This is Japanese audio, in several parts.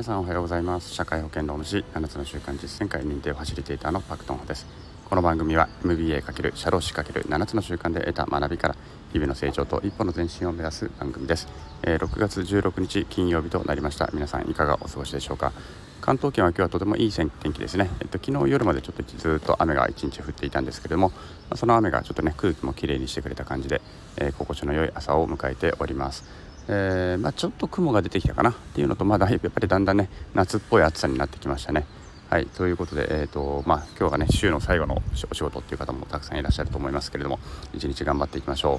皆さんおはようございます。社会保険労務士7つの習慣実践会認定ファシリテーターのパクトンです。この番組は MBA× 社労士 ×7 つの習慣で得た学びから日々の成長と一歩の前進を目指す番組です、えー、6月16日金曜日となりました。皆さんいかがお過ごしでしょうか？関東圏は今日はとてもいい天気ですね、えっと、昨日夜までちょっとずっと雨が1日降っていたんですけれどもその雨がちょっとね空気もきれいにしてくれた感じで、えー、心地の良い朝を迎えております。えー、まあ、ちょっと雲が出てきたかなっていうのとまだやっぱりだんだんね夏っぽい暑さになってきましたね。はいということで、えーとまあ、今日がね週の最後のお仕事っていう方もたくさんいらっしゃると思いますけれども一日頑張っていきましょ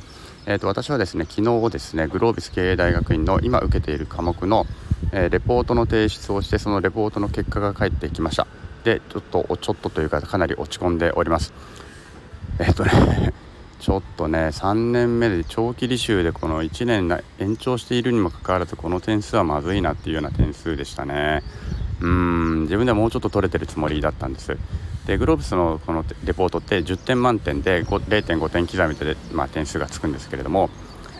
う、えーと、私はですね昨日ですねグロービス経営大学院の今受けている科目の、えー、レポートの提出をしてそのレポートの結果が返ってきました。でちょっとちょっとというかかなり落ち込んでおります。えっ、ー、とねちょっとね3年目で長期履修でこの1年延長しているにもかかわらずこの点数はまずいなっていうような点数でしたね。うん自分ではもうちょっと取れてるつもりだったんです。でグローブスのこのレポートって10点満点で0.5点刻みで、まあ、点数がつくんですけれども、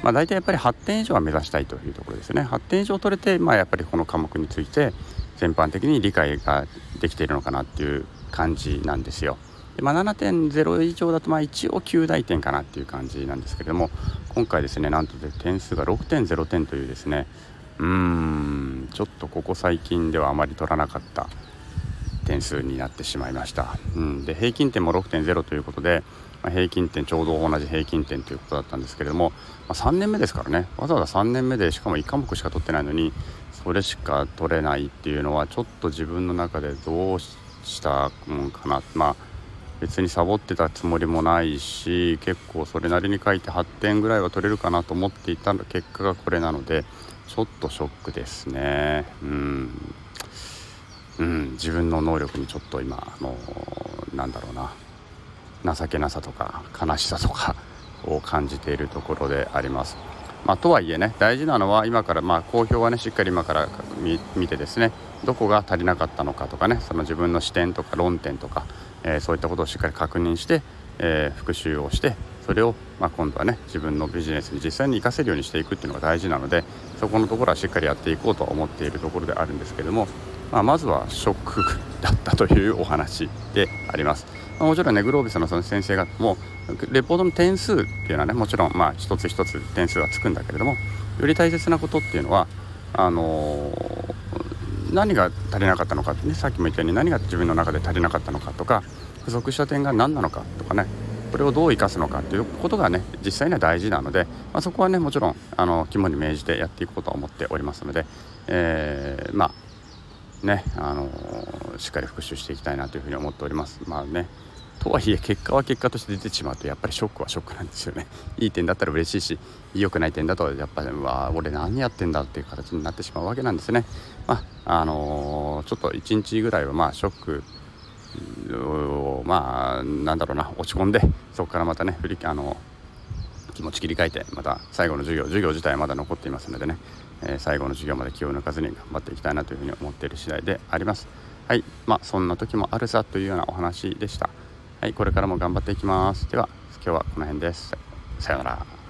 まあ、大体やっぱり8点以上は目指したいというところですね。8点以上取れて、まあ、やっぱりこの科目について全般的に理解ができているのかなっていう感じなんですよ。で、まあ、7.0以上だとまあ一応9大点かなっていう感じなんですけれども今回ですねなんと点数が6.0点というですねうーんちょっとここ最近ではあまり取らなかった点数になってしまいました、うん、で平均点も6.0ということで、まあ、平均点ちょうど同じ平均点ということだったんですけれども、まあ、3年目ですからねわざわざ3年目でしかも1科目しか取ってないのにそれしか取れないっていうのはちょっと自分の中でどうしたもんかなまあ別にサボってたつもりもないし結構それなりに書いて8点ぐらいは取れるかなと思っていたの結果がこれなのでちょっとショックですね。うん。うん。自分の能力にちょっと今あのなんだろうな。情けなさとか悲しさとかを感じているところであります。まあ、とはいえね大事なのは今からまあ公表はねしっかり今から見てですねどこが足りなかったのかとかねその自分の視点とか論点とかえー、そういったことをしっかり確認して、えー、復習をしてそれを、まあ、今度はね自分のビジネスに実際に活かせるようにしていくっていうのが大事なのでそこのところはしっかりやっていこうと思っているところであるんですけども、まあ、まずはショックだったというお話であります。まあ、もちろんねグロービスのその先生方もレポートの点数っていうのはねもちろんまあ一つ一つ点数はつくんだけれどもより大切なことっていうのはあのー、何が足りなかったのかってねさっきも言ったように何が自分の中で足りなかったのかとか不足した点が何なのかとかねこれをどう生かすのかっていうことがね実際には大事なので、まあ、そこはねもちろんあの肝に銘じてやっていこうと思っておりますので、えー、まあねあのー、しっかり復習していきたいなというふうに思っております。まあねとはいえ結果は結果として出てしまうとやっぱりショックはショックなんですよね。いい点だったら嬉しいし良くない点だとやっぱりわ俺何やってんだっていう形になってしまうわけなんですね。まああのー、ちょっと1日ぐらいはまあショックまあなんだろうな落ち込んでそこからまたね振りあの気持ち切り替えてまた最後の授業授業自体まだ残っていますのでね、えー、最後の授業まで気を抜かずに頑張っていきたいなというふうに思っている次第であります。はい。まあそんな時もあるさというようなお話でした。はい。これからも頑張っていきます。では今日はこの辺です。さようなら。